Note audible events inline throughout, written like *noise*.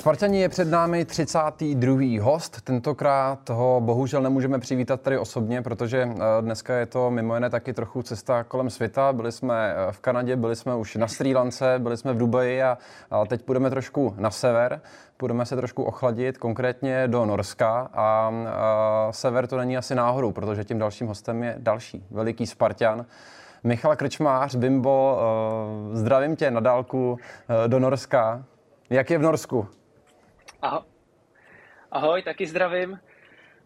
Spartani je před námi 32. host. Tentokrát ho bohužel nemůžeme přivítat tady osobně, protože eh, dneska je to mimo jiné taky trochu cesta kolem světa. Byli jsme eh, v Kanadě, byli jsme už na Sri Lance, byli jsme v Dubaji a, teď půjdeme trošku na sever. Půjdeme se trošku ochladit, konkrétně do Norska a, sever to není asi náhodou, protože tím dalším hostem je další veliký Spartan. Michal Krčmář, Bimbo, eh, zdravím tě na dálku do Norska. Jak je v Norsku? Ahoj. Ahoj, taky zdravím.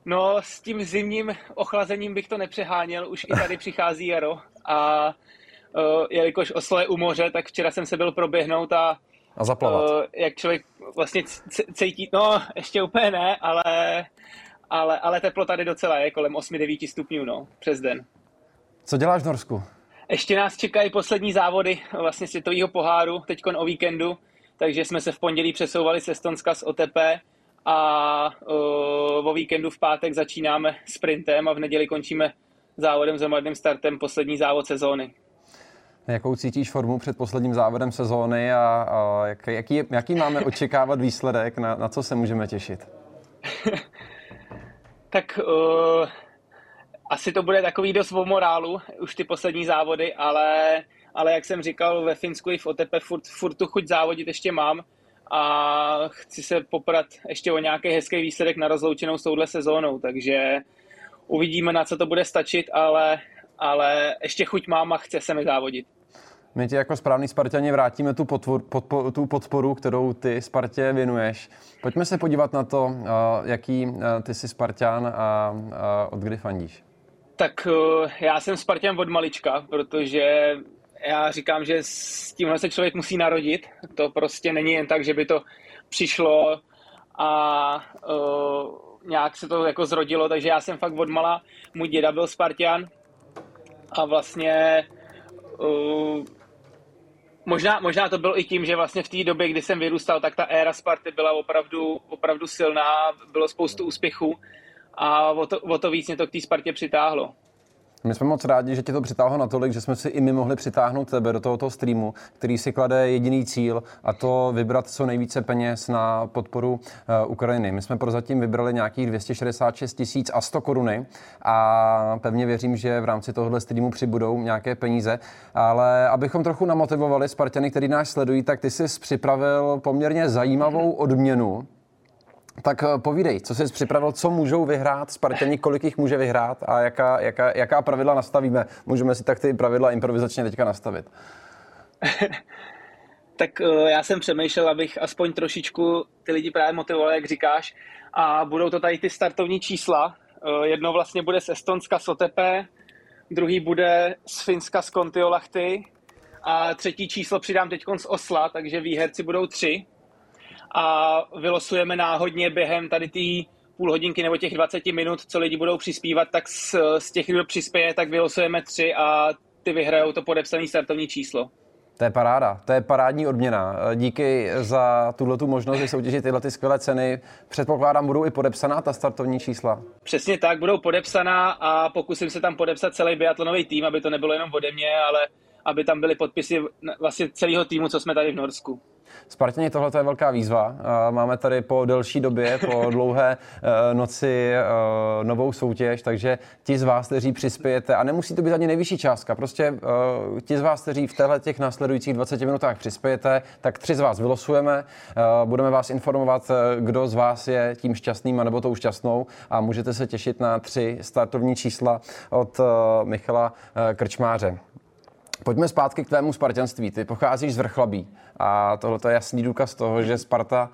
No, s tím zimním ochlazením bych to nepřeháněl, už i tady přichází jaro a uh, jelikož Oslo je u moře, tak včera jsem se byl proběhnout a a zaplavat. Uh, jak člověk vlastně cítí, no ještě úplně ne, ale, ale, ale teplo tady docela je, kolem 8-9 stupňů, no, přes den. Co děláš v Norsku? Ještě nás čekají poslední závody vlastně světového poháru, teď o víkendu, takže jsme se v pondělí přesouvali z Estonska z OTP a uh, o víkendu v pátek začínáme sprintem a v neděli končíme závodem s hromadným startem poslední závod sezóny. Jakou cítíš formu před posledním závodem sezóny a, a jak, jaký, jaký máme *laughs* očekávat výsledek, na, na co se můžeme těšit? *laughs* tak uh, asi to bude takový dost o morálu, už ty poslední závody, ale ale jak jsem říkal, ve Finsku i v OTP furt, furt tu chuť závodit ještě mám a chci se poprat ještě o nějaký hezký výsledek na rozloučenou s touhle sezónou, takže uvidíme, na co to bude stačit, ale, ale ještě chuť mám a chce se mi závodit. My ti jako správný Spartani vrátíme tu, potvor, podpo, tu podporu, kterou ty Spartě věnuješ. Pojďme se podívat na to, jaký ty jsi Spartan a od kdy fandíš. Tak já jsem Spartan od malička, protože já říkám, že s tímhle se člověk musí narodit. To prostě není jen tak, že by to přišlo a uh, nějak se to jako zrodilo, takže já jsem fakt odmala, můj děda byl Spartian a vlastně uh, možná, možná to bylo i tím, že vlastně v té době, kdy jsem vyrůstal, tak ta éra Sparty byla opravdu, opravdu silná, bylo spoustu úspěchů a o to, o to víc mě to k té Spartě přitáhlo. My jsme moc rádi, že tě to přitáhlo natolik, že jsme si i my mohli přitáhnout tebe do tohoto streamu, který si klade jediný cíl a to vybrat co nejvíce peněz na podporu uh, Ukrajiny. My jsme prozatím vybrali nějakých 266 tisíc a 100 koruny a pevně věřím, že v rámci tohohle streamu přibudou nějaké peníze. Ale abychom trochu namotivovali Spartany, který nás sledují, tak ty jsi připravil poměrně zajímavou odměnu tak eh, povídej, co jsi připravil, co můžou vyhrát Spartani, kolik jich může vyhrát a jaká, jaká, jaká pravidla nastavíme. Můžeme si tak ty pravidla improvizačně teďka nastavit. *laughs* tak eh, já jsem přemýšlel, abych aspoň trošičku ty lidi právě motivoval, jak říkáš. A budou to tady ty startovní čísla. Eh, jedno vlastně bude z Estonska z Otepe, druhý bude z Finska z Kontiolahty a třetí číslo přidám teď z Osla, takže výherci budou tři a vylosujeme náhodně během tady té půl hodinky nebo těch 20 minut, co lidi budou přispívat, tak z, z těch, kdo přispěje, tak vylosujeme tři a ty vyhrajou to podepsané startovní číslo. To je paráda, to je parádní odměna. Díky za tuhle tu možnost soutěžit tyhle ty skvělé ceny. Předpokládám, budou i podepsaná ta startovní čísla. Přesně tak, budou podepsaná a pokusím se tam podepsat celý biatlonový tým, aby to nebylo jenom ode mě, ale aby tam byly podpisy vlastně celého týmu, co jsme tady v Norsku. Spartěni, tohle je velká výzva. Máme tady po delší době, po *laughs* dlouhé eh, noci eh, novou soutěž, takže ti z vás, kteří přispějete, a nemusí to být ani nejvyšší částka, prostě eh, ti z vás, kteří v téhle těch následujících 20 minutách přispějete, tak tři z vás vylosujeme, budeme vás informovat, kdo z vás je tím šťastným nebo tou šťastnou a můžete se těšit na tři startovní čísla od Michala Krčmáře. Pojďme zpátky k tvému spartanství. Ty pocházíš z Vrchlabí a tohle je jasný důkaz toho, že Sparta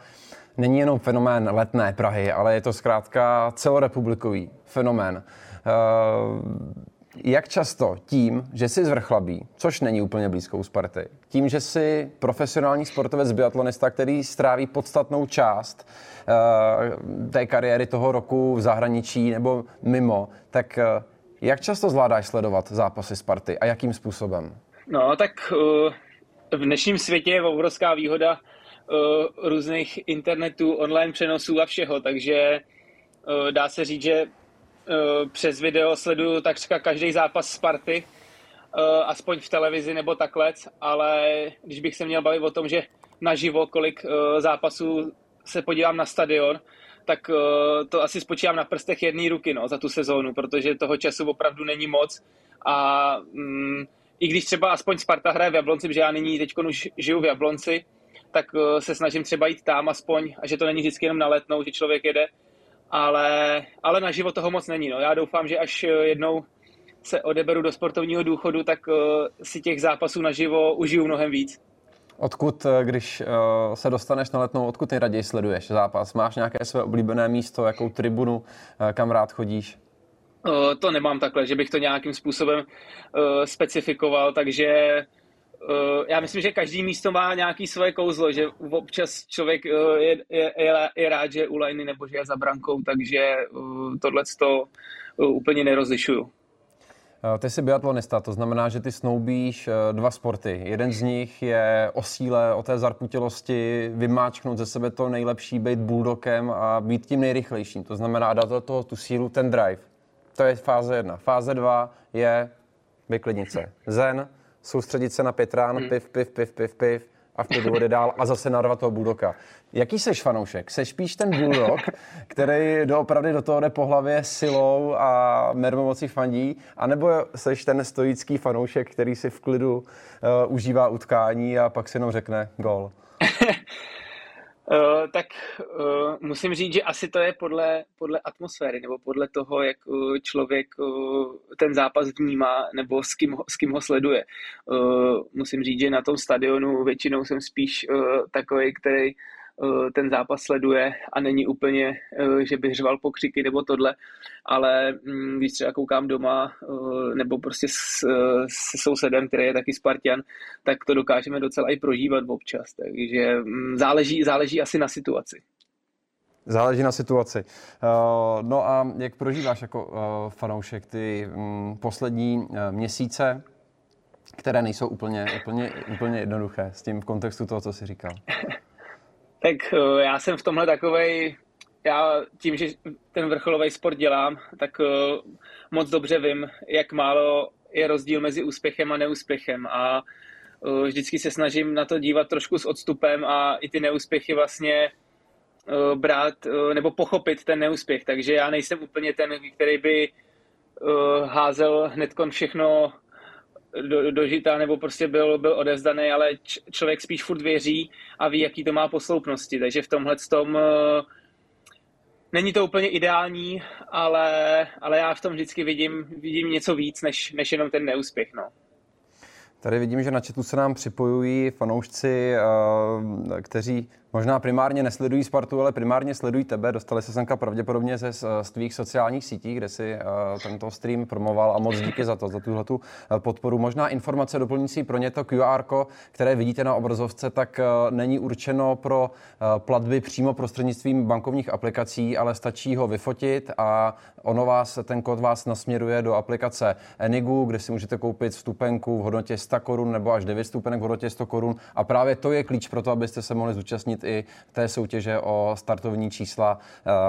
není jenom fenomén letné Prahy, ale je to zkrátka celorepublikový fenomén. Eh, jak často tím, že jsi z Vrchlabí, což není úplně blízkou Sparty, tím, že jsi profesionální sportovec, biatlonista, který stráví podstatnou část uh, té kariéry toho roku v zahraničí nebo mimo, tak uh, jak často zvládáš sledovat zápasy Sparty a jakým způsobem? No, tak uh, v dnešním světě je obrovská výhoda uh, různých internetů, online přenosů a všeho, takže uh, dá se říct, že přes video sleduju takřka každý zápas Sparty, aspoň v televizi nebo takhle, ale když bych se měl bavit o tom, že naživo, kolik zápasů se podívám na stadion, tak to asi spočívám na prstech jedné ruky no, za tu sezónu, protože toho času opravdu není moc a mm, i když třeba aspoň Sparta hraje v Jablonci, protože já nyní teď už žiju v Jablonci, tak se snažím třeba jít tam aspoň, a že to není vždycky jenom na letnou, že člověk jede, ale, ale na život toho moc není. No. Já doufám, že až jednou se odeberu do sportovního důchodu, tak si těch zápasů naživo užiju mnohem víc. Odkud, eh, když uh, se dostaneš na letnou, odkud nejraději sleduješ zápas? Máš nějaké své oblíbené místo, jakou tribunu, uh, kam rád chodíš? To nemám takhle, že bych to nějakým způsobem specifikoval, takže já myslím, že každý místo má nějaký svoje kouzlo, že občas člověk je, je, je, je rád, že je u lajny nebo že je za brankou, takže tohle to úplně nerozlišuju. Eh, ty jsi biatlonista, to znamená, že ty snoubíš eh, dva sporty. Jeden z nich je o síle, o té zarputilosti, vymáčknout ze sebe to nejlepší, být bulldokem a být tím nejrychlejším. To znamená dát do toho tu sílu, ten drive. To je fáze jedna. Fáze dva je vyklidnit se. Zen, soustředit se na Petrán, hmm. piv, piv, piv, piv, piv a v klidu jde dál a zase narvat toho budoka. Jaký seš fanoušek? Seš spíš ten bulldog, který doopravdy do toho jde po hlavě silou a mermomocí fandí, anebo seš ten stoický fanoušek, který si v klidu uh, užívá utkání a pak si jenom řekne gol? *laughs* Uh, tak uh, musím říct, že asi to je podle, podle atmosféry nebo podle toho, jak uh, člověk uh, ten zápas vnímá nebo s kým, ho, s kým ho sleduje. Uh, musím říct, že na tom stadionu většinou jsem spíš uh, takový, který Eh, ten zápas sleduje a není úplně, eh, že bych řval pokřiky nebo tohle, ale mm, když třeba koukám doma eh, nebo prostě s, s sousedem, který je taky Spartian, tak to dokážeme docela i prožívat občas, takže mm, záleží, záleží asi na situaci. Záleží na situaci. No a jak prožíváš jako fanoušek ty mm, poslední měsíce, které nejsou úplně, úplně, úplně jednoduché s tím v kontextu toho, co jsi říkal? *laughs* Tak eh, já jsem v tomhle takovej, já tím, že ten vrcholový sport dělám, tak eh, moc dobře vím, jak málo je rozdíl mezi úspěchem a neúspěchem a eh, vždycky se snažím na to dívat trošku s odstupem a i ty neúspěchy vlastně brát nebo pochopit ten neúspěch. Takže já nejsem úplně ten, který by házel hned všechno do, dožitá nebo prostě byl, byl odevzdaný, ale č, člověk spíš furt věří a ví, jaký to má posloupnosti. Takže v tomhle tom uh, není to úplně ideální, ale, ale já v tom vždycky vidím, vidím něco víc, než, než jenom ten neúspěch. No. Tady vidím, že na chatu se nám připojují fanoušci, uh, kteří Možná primárně nesledují Spartu, ale primárně sledují tebe. Dostali se semka pravděpodobně ze, z tvých sociálních sítí, kde si uh, tento stream promoval a moc díky za to, za tuhle uh, podporu. Možná informace doplňující pro ně to QR, které vidíte na obrazovce, tak uh, není určeno pro uh, platby přímo prostřednictvím bankovních aplikací, ale stačí ho vyfotit a ono vás, ten kód vás nasměruje do aplikace Enigu, kde si můžete koupit vstupenku v hodnotě 100 korun nebo až 9 vstupenek v hodnotě 100 korun a právě to je klíč pro to, abyste se mohli zúčastnit zmínit i té soutěže o startovní čísla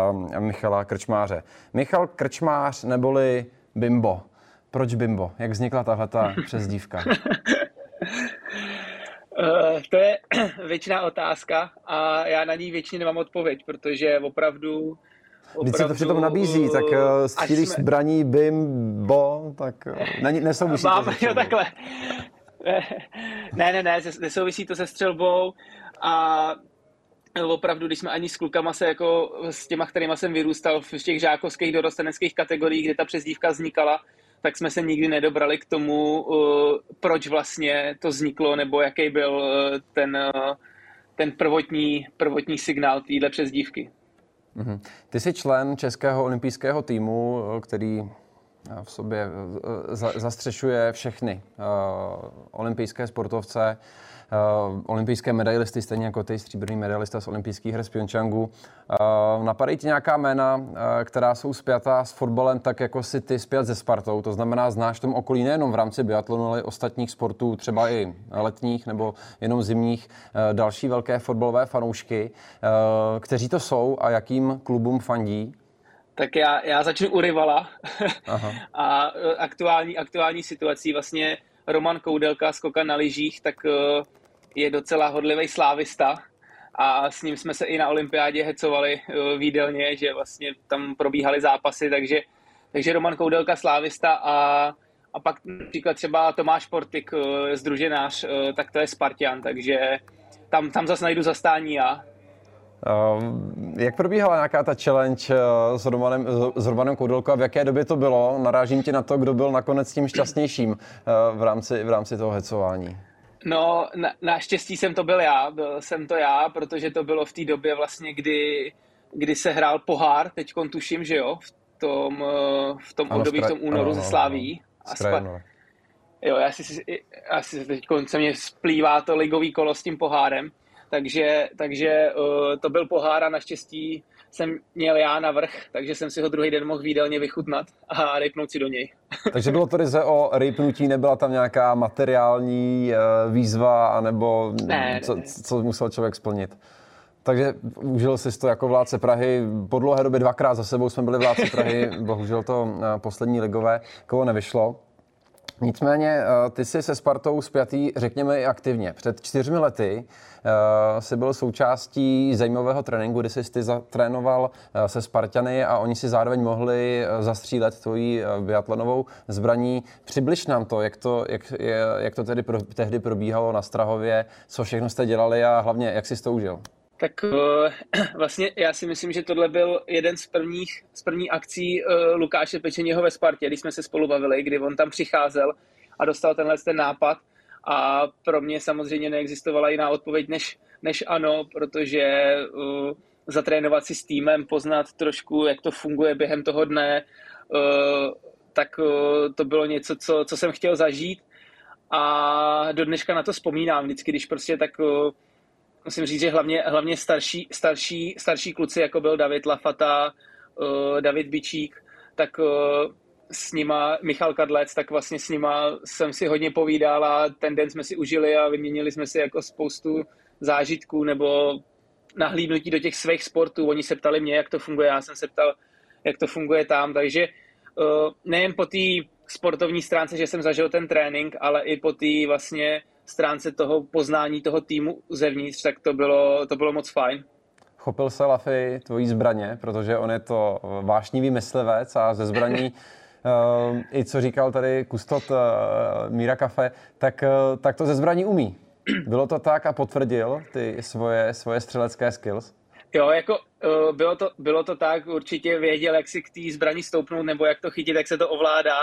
uh, Michala Krčmáře. Michal Krčmář neboli Bimbo. Proč Bimbo? Jak vznikla tahle *laughs* přezdívka? Uh, to je *clears throat* většiná otázka a já na ní většině nemám odpověď, protože opravdu Když se to přitom nabízí, tak uh, střílíš jsme... zbraní bimbo, tak uh, nesouvisí Mám, to jo, takhle. *laughs* ne, ne, ne, nesouvisí to se střelbou a opravdu, když jsme ani s klukama se jako s těma, kterýma jsem vyrůstal v těch žákovských dorosteneckých kategoriích, kde ta přezdívka vznikala, tak jsme se nikdy nedobrali k tomu, uh, proč vlastně to vzniklo, nebo jaký byl uh, ten, uh, ten prvotní, prvotní signál téhle přezdívky. Mm-hmm. Ty jsi člen českého olympijského týmu, který v sobě zastřešuje všechny olympijské sportovce. Uh, olympijské medailisty, stejně jako ty stříbrný medailista z olympijských her z Pyeongchangu. Uh, napadají ti nějaká jména, uh, která jsou spjatá s fotbalem, tak jako si ty spjat se Spartou. To znamená, znáš tom okolí nejenom v rámci biatlonu, ale i ostatních sportů, třeba i letních nebo jenom zimních, uh, další velké fotbalové fanoušky. Uh, kteří to jsou a jakým klubům fandí? Tak já, já začnu u rivala. Aha. *laughs* a aktuální, aktuální situací vlastně Roman Koudelka, skoka na lyžích, tak je docela hodlivý slávista a s ním jsme se i na olympiádě hecovali uh, výdelně, že vlastně tam probíhaly zápasy, takže, takže Roman Koudelka slávista a, a pak například třeba Tomáš Portik, uh, združenář, uh, tak to je Spartian, takže tam, tam zase najdu zastání já. Uh, jak probíhala nějaká ta challenge s Romanem, s Romanem Koudelkou a v jaké době to bylo? Narážím tě na to, kdo byl nakonec tím šťastnějším v rámci, v rámci toho hecování. No, na, naštěstí jsem to byl já, byl jsem to já, protože to bylo v té době vlastně, kdy, kdy se hrál pohár, teď tuším, že jo, v tom, v tom ano, období, v tom únoru ze Sláví. A spa... Jo, já si, asi teď se mě splývá to ligový kolo s tím pohárem, takže, takže uh, to byl pohár a naštěstí jsem měl já na vrch, takže jsem si ho druhý den mohl výdelně vychutnat a rejpnout si do něj. *laughs* takže bylo to ryze o rejpnutí, nebyla tam nějaká materiální uh, výzva, anebo ne, co, ne. co musel člověk splnit? Takže užil jsi to jako vládce Prahy. Po dlouhé době dvakrát za sebou jsme byli vládce Prahy, *laughs* bohužel to uh, poslední ligové kolo nevyšlo. Nicméně eh, ty jsi se Spartou spjatý, řekněme, i aktivně. Před čtyřmi lety uh, jsi byl součástí zajímavého tréninku, kdy jsi ty zatrénoval uh, se Spartany a oni si zároveň mohli zastřílet tvojí uh, biatlonovou zbraní. Přibliž nám to, jak to, jak, jak to tedy pro, tehdy probíhalo na Strahově, co všechno jste dělali a hlavně, jak jsi to užil. Tak uh, *clears throat* vlastně já si myslím, že tohle byl jeden z prvních, z první akcí uh, Lukáše Pečeního ve Spartě, když jsme se spolu bavili, kdy on tam přicházel a dostal tenhle ten nápad a pro mě samozřejmě neexistovala jiná odpověď než, než ano, protože uh, zatrénovat si s týmem, poznat trošku, jak to funguje během toho dne, uh, tak uh, to bylo něco, co, co jsem chtěl zažít a do dneška na to vzpomínám. Vždycky, když prostě tak uh, musím říct, že hlavně, hlavně starší, starší, starší kluci, jako byl David Lafata, uh, David Bičík, tak uh, s nima, Michal Kadlec, tak vlastně s nima jsem si hodně povídal a ten den jsme si užili a vyměnili jsme si jako spoustu zážitků nebo nahlídnutí do těch svých sportů. Oni se ptali mě, jak to funguje, já jsem se ptal, jak to funguje tam, takže uh, nejen po té sportovní stránce, že jsem zažil ten trénink, ale i po té vlastně stránce toho poznání toho týmu zevnitř, tak to bylo, to bylo moc fajn. Chopil se Lafy tvojí zbraně, protože on je to vášnivý myslivec a ze zbraní Uh, *laughs* i co říkal tady kustot uh, Míra Kafe, tak, uh, tak to ze zbraní umí. Bylo to tak a potvrdil ty svoje, svoje střelecké skills? Jo, jako bylo, to, bylo to tak, určitě věděl, jak si k té zbraní stoupnout nebo jak to chytit, jak se to ovládá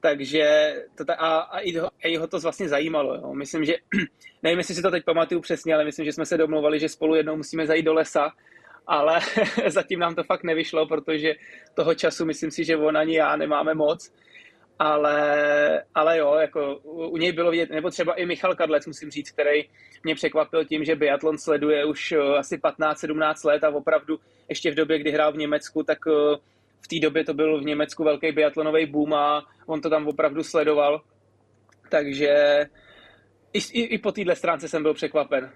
takže to ta, a, a, i ho, i ho to vlastně zajímalo. Jo. Myslím, že, *clears throat* nevím, jestli si to teď pamatuju přesně, ale myslím, že jsme se domluvali, že spolu jednou musíme zajít do lesa, ale *laughs* zatím nám to fakt nevyšlo, protože toho času myslím si, že on ani já nemáme moc. Ale, ale jo, jako u něj bylo vidět, nebo třeba i Michal Kadlec, musím říct, který mě překvapil tím, že biatlon sleduje už eh, asi 15-17 let a opravdu ještě v době, kdy hrál v Německu, tak eh, v té době to byl v Německu velký biatlonový boom a on to tam opravdu sledoval. Takže i, i, i po téhle stránce jsem byl překvapen.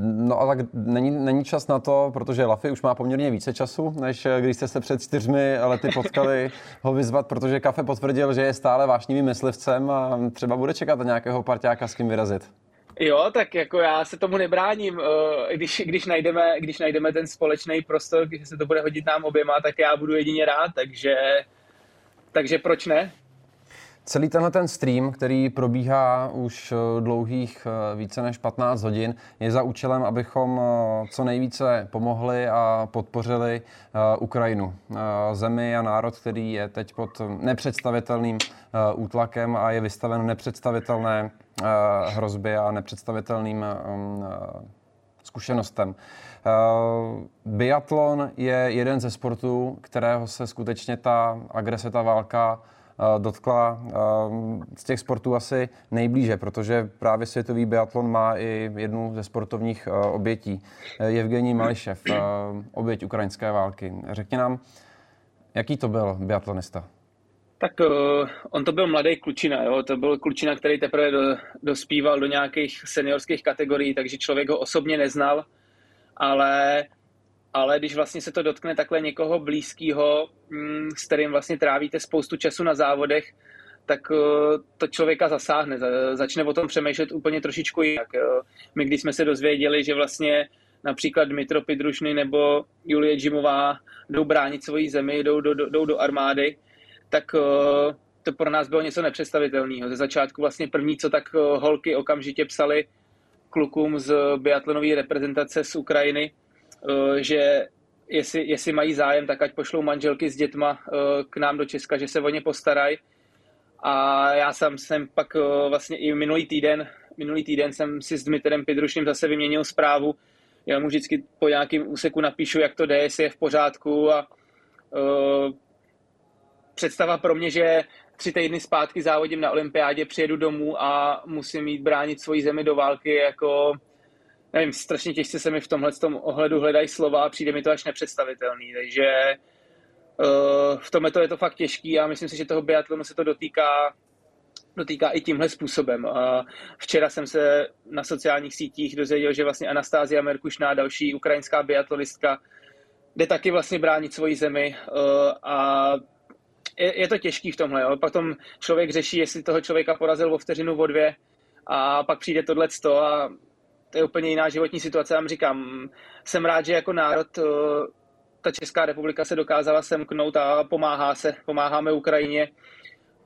No a tak není, není čas na to, protože Lafy už má poměrně více času, než když jste se před čtyřmi lety potkali *laughs* ho vyzvat, protože Kafe potvrdil, že je stále vášnivým myslivcem a třeba bude čekat na nějakého parťáka, s kým vyrazit. Jo, tak jako já se tomu nebráním. Eh, když, když, najdeme, když najdeme ten společný prostor, když se to bude hodit nám oběma, tak já budu jedině rád, takže, takže proč ne? Celý tenhle ten stream, který probíhá už eh, dlouhých eh, více než 15 hodin, je za účelem, abychom co nejvíce pomohli a podpořili Ukrajinu. Zemi a národ, který je teď pod nepředstavitelným útlakem a je vystaven nepředstavitelné Eh, hrozbě a nepředstavitelným eh, zkušenostem. Eh, biatlon je jeden ze sportů, kterého se skutečně ta agrese, ta válka dotkla z těch sportů asi nejblíže, protože právě světový biatlon má i jednu ze sportovních obětí. Evgení Mališev, oběť ukrajinské války. Řekni nám, jaký to byl biatlonista? Tak uh, on to byl mladý klučina, jo? to byl klučina, který teprve do, dospíval do nějakých seniorských kategorií, takže člověk ho osobně neznal, ale, ale když vlastně se to dotkne takhle někoho blízkého, mm, s kterým vlastně trávíte spoustu času na závodech, tak to člověka zasáhne, začne o tom přemýšlet úplně trošičku jinak. My když jsme se dozvěděli, že vlastně například Dmitro Pidrušny nebo Julie Jimová jdou bránit svoji zemi, jdou, jdou, jdou do armády, tak to pro nás bylo něco nepředstavitelného. Ze začátku vlastně první, co tak holky okamžitě psali klukům z biatlonové reprezentace z Ukrajiny, že jestli, jestli mají zájem, tak ať pošlou manželky s dětma k nám do Česka, že se o ně postarají. A já sám jsem pak vlastně i minulý týden, minulý týden jsem si s Dmitrem Pidrušným zase vyměnil zprávu, já mu vždycky po nějakém úseku napíšu, jak to jde, jestli je v pořádku a představa pro mě, že tři týdny zpátky závodím na olympiádě, přijedu domů a musím mít bránit svoji zemi do války, jako nevím, strašně těžce se mi v tomhle tom ohledu hledají slova a přijde mi to až nepředstavitelný, takže uh, v tomhle to je to fakt těžký a myslím si, že toho biatlonu se to dotýká dotýká i tímhle způsobem. A včera jsem se na sociálních sítích dozvěděl, že vlastně Anastázia Merkušná, další ukrajinská biatlonistka, jde taky vlastně bránit svoji zemi eh, a je, je to těžký v tomhle. Jo. Potom člověk řeší, jestli toho člověka porazil o vteřinu, o dvě a pak přijde tohle a to je úplně jiná životní situace. Já říkám, jsem rád, že jako národ eh, ta Česká republika se dokázala semknout a pomáhá se, pomáháme Ukrajině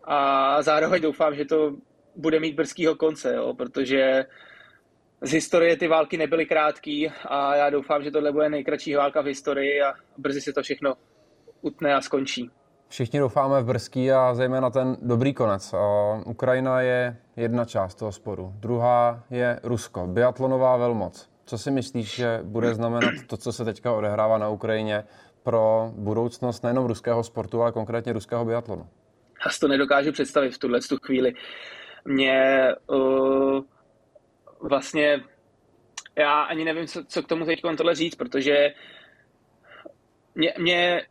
a zároveň doufám, že to bude mít brzkýho konce, jo, protože z historie ty války nebyly krátký a já doufám, že tohle bude nejkratší válka v historii a brzy se to všechno utne a skončí. Všichni doufáme v brzký a zejména ten dobrý konec. Ukrajina je jedna část toho sporu. Druhá je Rusko, biatlonová velmoc. Co si myslíš, že bude znamenat to, co se teďka odehrává na Ukrajině pro budoucnost nejenom ruského sportu, ale konkrétně ruského biatlonu? Já si to nedokážu představit v tuhle tu chvíli. Mě uh, vlastně, já ani nevím, co, co k tomu teď tohle říct, protože mě, mě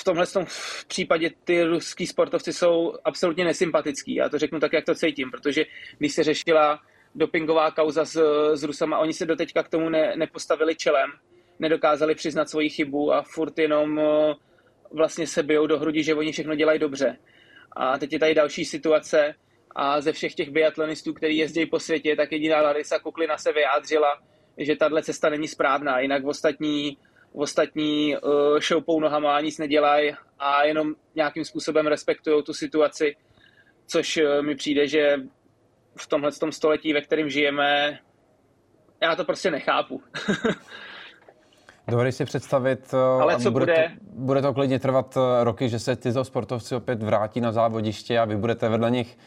v tomhle tom případě ty ruský sportovci jsou absolutně nesympatický. Já to řeknu tak, jak to cítím, protože když se řešila dopingová kauza s, s Rusama, oni se doteďka k tomu ne, nepostavili čelem, nedokázali přiznat svoji chybu a furt jenom uh, vlastně se bijou do hrudi, že oni všechno dělají dobře. A teď je tady další situace a ze všech těch biatlonistů, kteří jezdí po světě, tak jediná Larisa Kuklina se vyjádřila, že tahle cesta není správná, jinak ostatní, ostatní uh, šoupou nohama a nic nedělají a jenom nějakým způsobem respektují tu situaci, což uh, mi přijde, že v tomhle tom století, ve kterém žijeme, já to prostě nechápu. *laughs* Dovedeš si představit, eh, Ale co bude, bude? To, bude to klidně trvat roky, že se tyto sportovci opět vrátí na závodiště a vy budete vedle nich.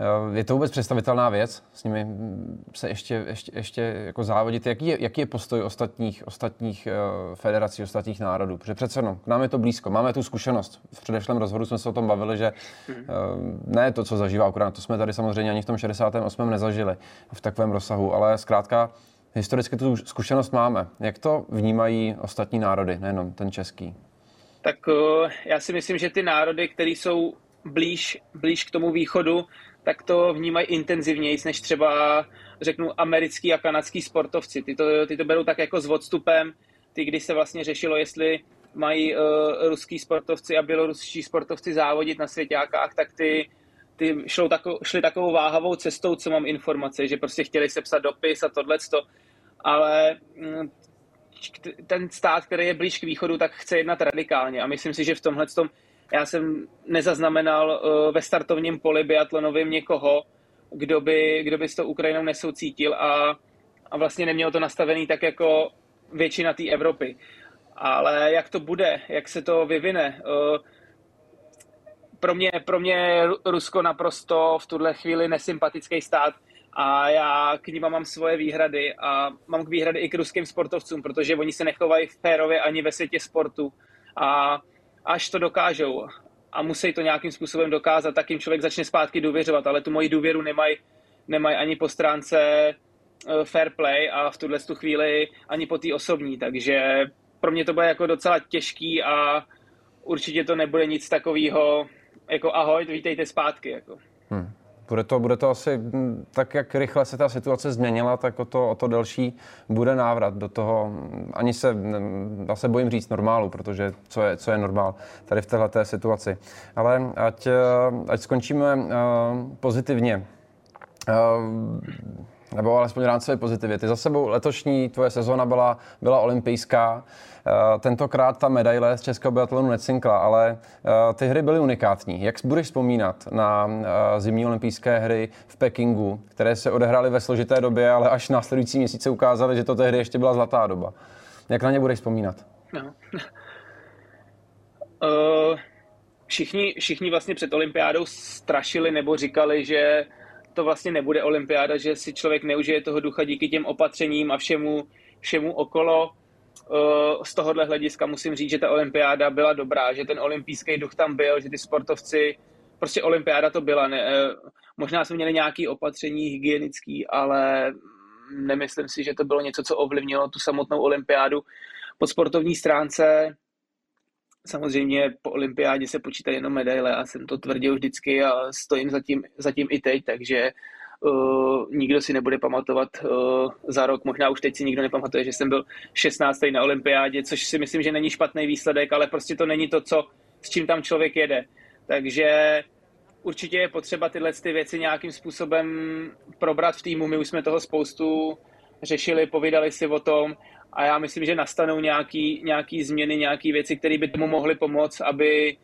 Eh, je to vůbec představitelná věc s nimi mm, se ještě, ještě, ještě jako závodit? Jaký je, jaký je postoj ostatních, ostatních federací, ostatních národů? Protože přece no, k nám je to blízko, máme tu zkušenost. V předešlém rozhodu jsme se o tom bavili, že hmm. ne to, co zažívá Ukrajina, to jsme tady samozřejmě ani v tom 68. nezažili v takovém rozsahu, ale zkrátka historicky tu zkušenost máme. Jak to vnímají ostatní národy, nejenom ten český? Tak eh, já si myslím, že ty národy, které jsou blíž, blíž k tomu východu, tak to vnímají intenzivněji, než třeba řeknu americký a kanadský sportovci. Ty to, ty to berou tak jako s odstupem. Ty, když se vlastně řešilo, jestli mají uh, ruský sportovci a běloruští sportovci závodit na svěťákách, tak ty, ty šlo tako, šli takovou váhavou cestou, co mám informace, že prostě chtěli sepsat dopis a tohleto ale mm, ten stát, který je blíž k východu, tak chce jednat radikálně a myslím si, že v tomhle tom já jsem nezaznamenal uh, ve startovním poli biatlonovým někoho, kdo by, kdo by s tou Ukrajinou nesoucítil a, a vlastně neměl to nastavený tak jako většina té Evropy. Ale jak to bude, jak se to vyvine, uh, pro mě, pro mě Rusko naprosto v tuhle chvíli nesympatický stát a já k ním mám svoje výhrady a mám k výhrady i k ruským sportovcům, protože oni se nechovají v férově ani ve světě sportu a až to dokážou a musí to nějakým způsobem dokázat, tak jim člověk začne zpátky důvěřovat, ale tu moji důvěru nemají nemaj ani po stránce eh, fair play a v tuhle tu chvíli ani po té osobní, takže pro mě to bude jako docela těžký a určitě to nebude nic takového jako ahoj, vítejte zpátky. Jako. Hmm. Bude to, bude to asi hm, tak, jak rychle se ta situace změnila, tak o to, o to delší bude návrat do toho. Ani se, hm, já se bojím říct normálu, protože co je, co je normál tady v této situaci. Ale ať, eh, ať skončíme uh, pozitivně. Nebo alespoň rámcové pozitivity. Ty za sebou letošní tvoje sezóna byla, byla olympijská. Eh, tentokrát ta medaile z českého biatlonu necinkla, ale eh, ty hry byly unikátní. Jak budeš vzpomínat na eh, zimní olympijské hry v Pekingu, které se odehrály ve složité době, ale až následující měsíce ukázaly, že to tehdy ještě byla zlatá doba. Jak na ně budeš vzpomínat? No. Uh, *laughs* všichni, všichni vlastně před olympiádou strašili nebo říkali, že to vlastně nebude olympiáda, že si člověk neužije toho ducha díky těm opatřením a všemu, všemu okolo. Eh, z tohohle hlediska musím říct, že ta olympiáda byla dobrá, že ten olympijský duch tam byl, že ty sportovci, prostě olympiáda to byla. Ne, eh, možná jsme měli nějaké opatření hygienické, ale nemyslím si, že to bylo něco, co ovlivnilo tu samotnou olympiádu. Po sportovní stránce samozřejmě po olympiádě se počítají jenom medaile a jsem to tvrdil vždycky a stojím zatím, zatím i teď, takže uh, nikdo si nebude pamatovat uh, za rok, možná už teď si nikdo nepamatuje, že jsem byl 16. na olympiádě, což si myslím, že není špatný výsledek, ale prostě to není to, co, s čím tam člověk jede. Takže určitě je potřeba tyhle ty věci nějakým způsobem probrat v týmu. My už jsme toho spoustu řešili, povídali si o tom a já myslím, že nastanou nějaký, nějaký změny, nějaké věci, které by tomu mohly pomoct, aby,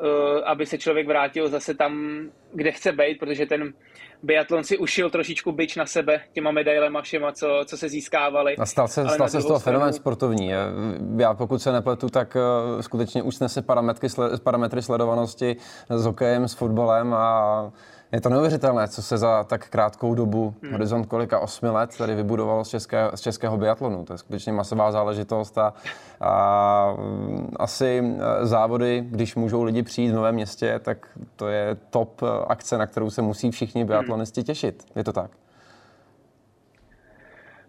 uh, aby se člověk vrátil zase tam, kde chce být, protože ten biatlon si ušil trošičku byč na sebe těma medailema všema, co, co se získávali. A stal se, stal se z toho fenomén sportovní. Já pokud se nepletu, tak uh, skutečně už snese parametry, parametry sledovanosti s hokejem, s fotbalem a je to neuvěřitelné, co se za tak krátkou dobu, hmm. horizont kolika osmi let, tady vybudovalo z, české, z českého biatlonu. To je skutečně masová záležitost a, a mm, asi e, závody, když můžou lidi přijít v novém městě, tak to je top e, akce, na kterou se musí všichni biatlonisti těšit. Je to tak?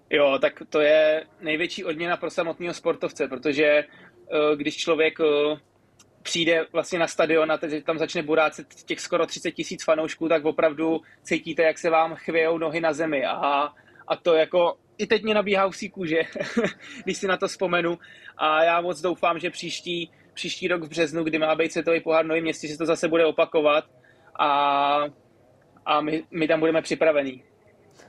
Jo, tak to je největší odměna pro samotného sportovce, protože e, když člověk přijde vlastně na stadion a teď tam začne burácet těch skoro 30 tisíc fanoušků, tak opravdu cítíte, jak se vám chvějou nohy na zemi. A, a to jako i teď mě nabíhá usí kůže, *laughs* když si na to vzpomenu. A já moc doufám, že příští, příští rok v březnu, kdy má být světový pohár v Novém městě, že to zase bude opakovat a, a my, my tam budeme připravení.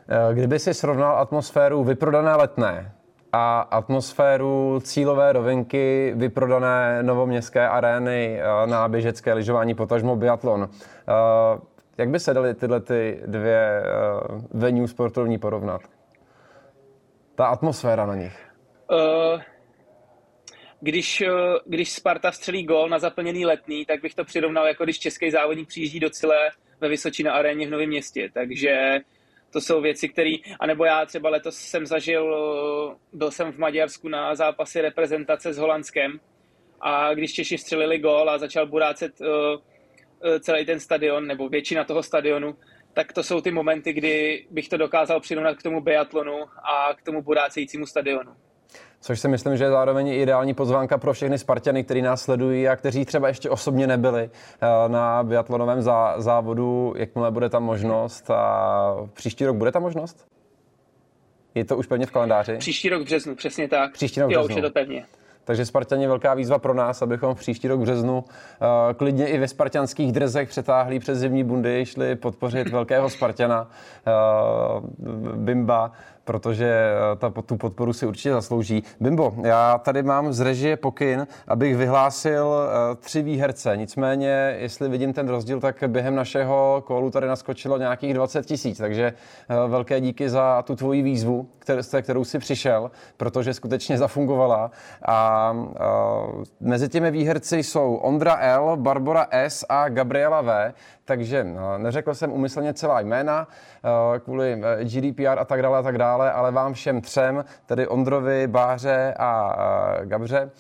Eh, kdyby si srovnal atmosféru vyprodané letné a atmosféru cílové rovinky vyprodané novoměstské arény eh, na běžecké lyžování, potažmo biatlon. Eh, jak by se daly tyhle ty dvě venue sportovní porovnat? Ta atmosféra na nich. Uh, když, když Sparta střelí gol na zaplněný letný, tak bych to přirovnal, jako když český závodník přijíždí do Cile ve Vysočina aréně v Novém městě. Takže to jsou věci, které, anebo já třeba letos jsem zažil, byl jsem v Maďarsku na zápasy reprezentace s Holandskem a když Češi střelili gól a začal burácet uh, celý ten stadion, nebo většina toho stadionu, tak to jsou ty momenty, kdy bych to dokázal přirovnat k tomu biatlonu a k tomu burácejícímu stadionu což si myslím, že je zároveň ideální pozvánka pro všechny Spartany, kteří nás sledují a kteří třeba ještě osobně nebyli eh, na biatlonovém závodu, jakmile bude tam možnost a příští rok bude tam možnost? Je to už pevně v kalendáři? Příští rok v březnu, přesně tak. Příští rok v březnu. Jo, už je to pevně. Takže Spartani velká výzva pro nás, abychom v příští rok v březnu uh, klidně i ve spartianských drzech přetáhli přes zimní bundy, šli podpořit velkého Spartana uh, Bimba protože eh, ta, tu podporu si určitě zaslouží. Bimbo, já tady mám z režie pokyn, abych vyhlásil uh, tři výherce. Nicméně, jestli vidím ten rozdíl, tak během našeho kolu tady naskočilo nějakých 20 tisíc. Takže uh, velké díky za tu tvoji výzvu, kter, kterou si přišel, protože skutečně zafungovala. A uh, mezi těmi výherci jsou Ondra L, Barbara S a Gabriela V. Takže neřekl jsem umyslně celá jména kvůli GDPR a tak dále a tak dále ale vám všem třem, tedy Ondrovi, Báře a Gabře,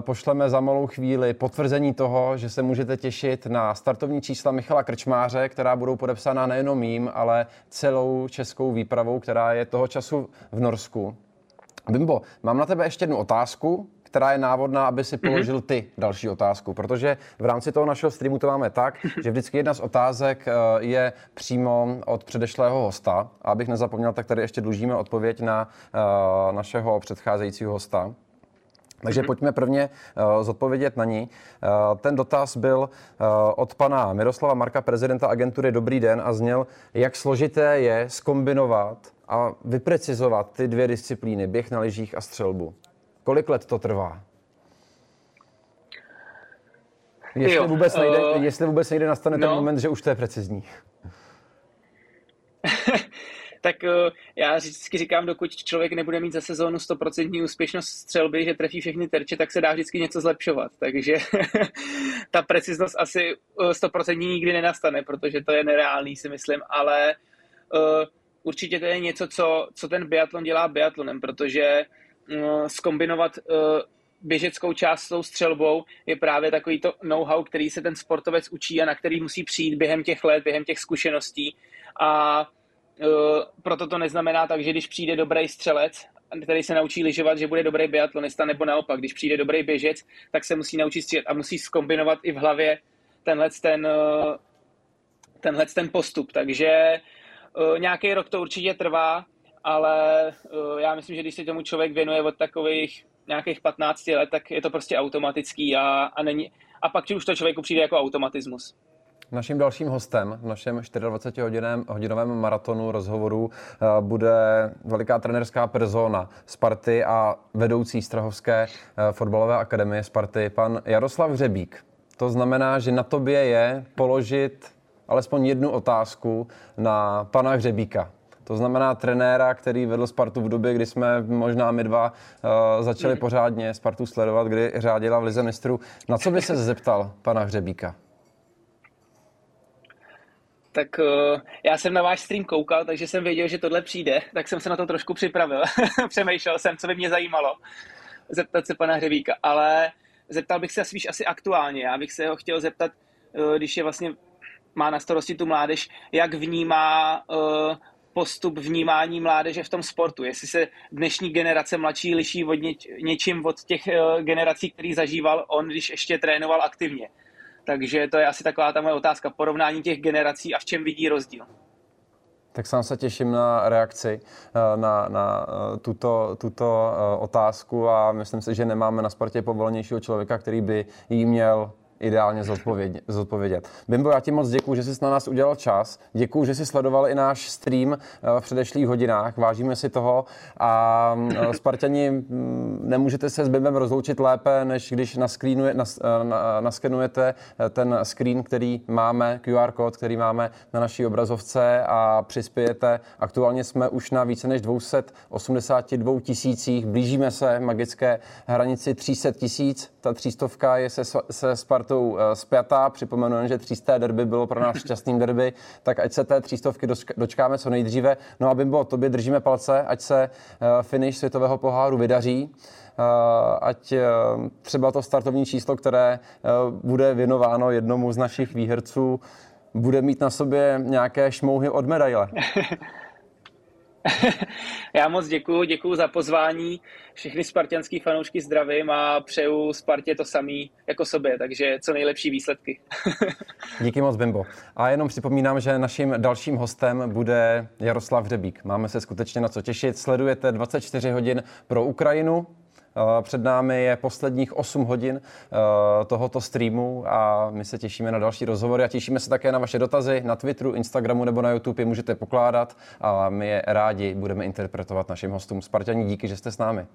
pošleme za malou chvíli potvrzení toho, že se můžete těšit na startovní čísla Michala Krčmáře, která budou podepsána nejenom mým, ale celou českou výpravou, která je toho času v Norsku. Bimbo, mám na tebe ještě jednu otázku, která je návodná, aby si položil ty další otázku. Protože v rámci toho našeho streamu to máme tak, že vždycky jedna z otázek eh, je přímo od předešlého hosta. A abych nezapomněl, tak tady ještě dlužíme odpověď na uh, našeho předcházejícího hosta. Takže pojďme prvně uh, zodpovědět na ní. Uh, ten dotaz byl uh, od pana Miroslava Marka, prezidenta agentury Dobrý den a zněl, jak složité je skombinovat a vyprecizovat ty dvě disciplíny, běh na lyžích a střelbu. Kolik let to trvá? Jestli, jo, vůbec nejde, uh, jestli vůbec nejde nastane no. ten moment, že už to je precizní. *laughs* tak uh, já vždycky říkám, dokud člověk nebude mít za sezónu 100% úspěšnost střelby, že trefí všechny terče, tak se dá vždycky něco zlepšovat. Takže *laughs* ta preciznost asi 100% nikdy nenastane, protože to je nereálný, si myslím, ale uh, určitě to je něco, co, co ten biatlon dělá biatlonem, protože uh, skombinovat uh, běžeckou část s tou střelbou je právě takový to know-how, který se ten sportovec učí a na který musí přijít během těch let, během těch zkušeností. A uh, proto to neznamená tak, že když přijde dobrý střelec, který se naučí lyžovat, že bude dobrý biatlonista, nebo naopak, když přijde dobrý běžec, tak se musí naučit střílet a musí skombinovat i v hlavě tenhle ten, tenhle ten postup. Takže nějaký rok to určitě trvá, ale uh, já myslím, že když se tomu člověk věnuje od takových nějakých 15 let, tak je to prostě automatický a, a, není, a pak už to člověku přijde jako automatismus. Naším dalším hostem v našem 24-hodinovém hodinovém maratonu rozhovoru eh, bude veliká trenerská persona Sparty a vedoucí Strahovské eh, fotbalové akademie Sparty, pan Jaroslav Hřebík. To znamená, že na tobě je položit alespoň jednu otázku na pana Hřebíka. To znamená trenéra, který vedl Spartu v době, kdy jsme možná my dva uh, začali pořádně Spartu sledovat, kdy řádila v Lize mistrů. Na co by se zeptal pana Hřebíka? Tak uh, já jsem na váš stream koukal, takže jsem věděl, že tohle přijde, tak jsem se na to trošku připravil. *laughs* Přemýšlel jsem, co by mě zajímalo zeptat se pana Hřebíka, ale zeptal bych se spíš asi aktuálně. Já bych se ho chtěl zeptat, uh, když je vlastně má na starosti tu mládež, jak vnímá postup vnímání mládeže v tom sportu. Jestli se dnešní generace mladší liší od něč, něčím od těch uh, generací, který zažíval on, když ještě trénoval aktivně. Takže to je asi taková ta moje otázka. Porovnání těch generací a v čem vidí rozdíl. Tak sám se těším na reakci eh, na, na eh, tuto, tuto otázku a myslím si, že nemáme na Spartě povolenějšího člověka, který by jí měl ideálně zodpovědět. Bimbo, já ti moc děkuji, že jsi na nás udělal čas. Děkuji, že jsi sledoval i náš stream eh, v předešlých hodinách. Vážíme si toho a eh, Spartani mm, nemůžete se s Bimbem rozloučit lépe, než když naskenujete nas, eh, naskenujete ten screen, který máme, QR kód, který máme na naší obrazovce a přispějete. Aktuálně jsme už na více než 282 tisících. Blížíme se magické hranici 300 tisíc. Ta třístovka je se, se Spartou Spartou eh, zpětá. Připomenu, že 300 derby bylo pro nás šťastným derby, tak ať se té třístovky dočkáme co nejdříve. No a Bimbo, tobě držíme palce, ať se eh, finish světového poháru vydaří eh, ať třeba to startovní číslo, které bude věnováno jednomu z našich výherců, bude mít na sobě nějaké šmouhy od medaile. *laughs* *laughs* Já moc děkuji, děkuji za pozvání. Všechny spartianský fanoušky zdravím a přeju Spartě to samý jako sobě, takže co nejlepší výsledky. *laughs* Díky moc, Bimbo. A jenom připomínám, že naším dalším hostem bude Jaroslav Hřebík. Máme se skutečně na co těšit. Sledujete 24 hodin pro Ukrajinu. Eh, před námi je posledních 8 hodin eh, tohoto streamu a my se těšíme na další rozhovory a těšíme se také na vaše dotazy na Twitteru, Instagramu nebo na YouTube. Je můžete pokládat a my je rádi budeme interpretovat našim hostům. Spartani, díky, že jste s námi.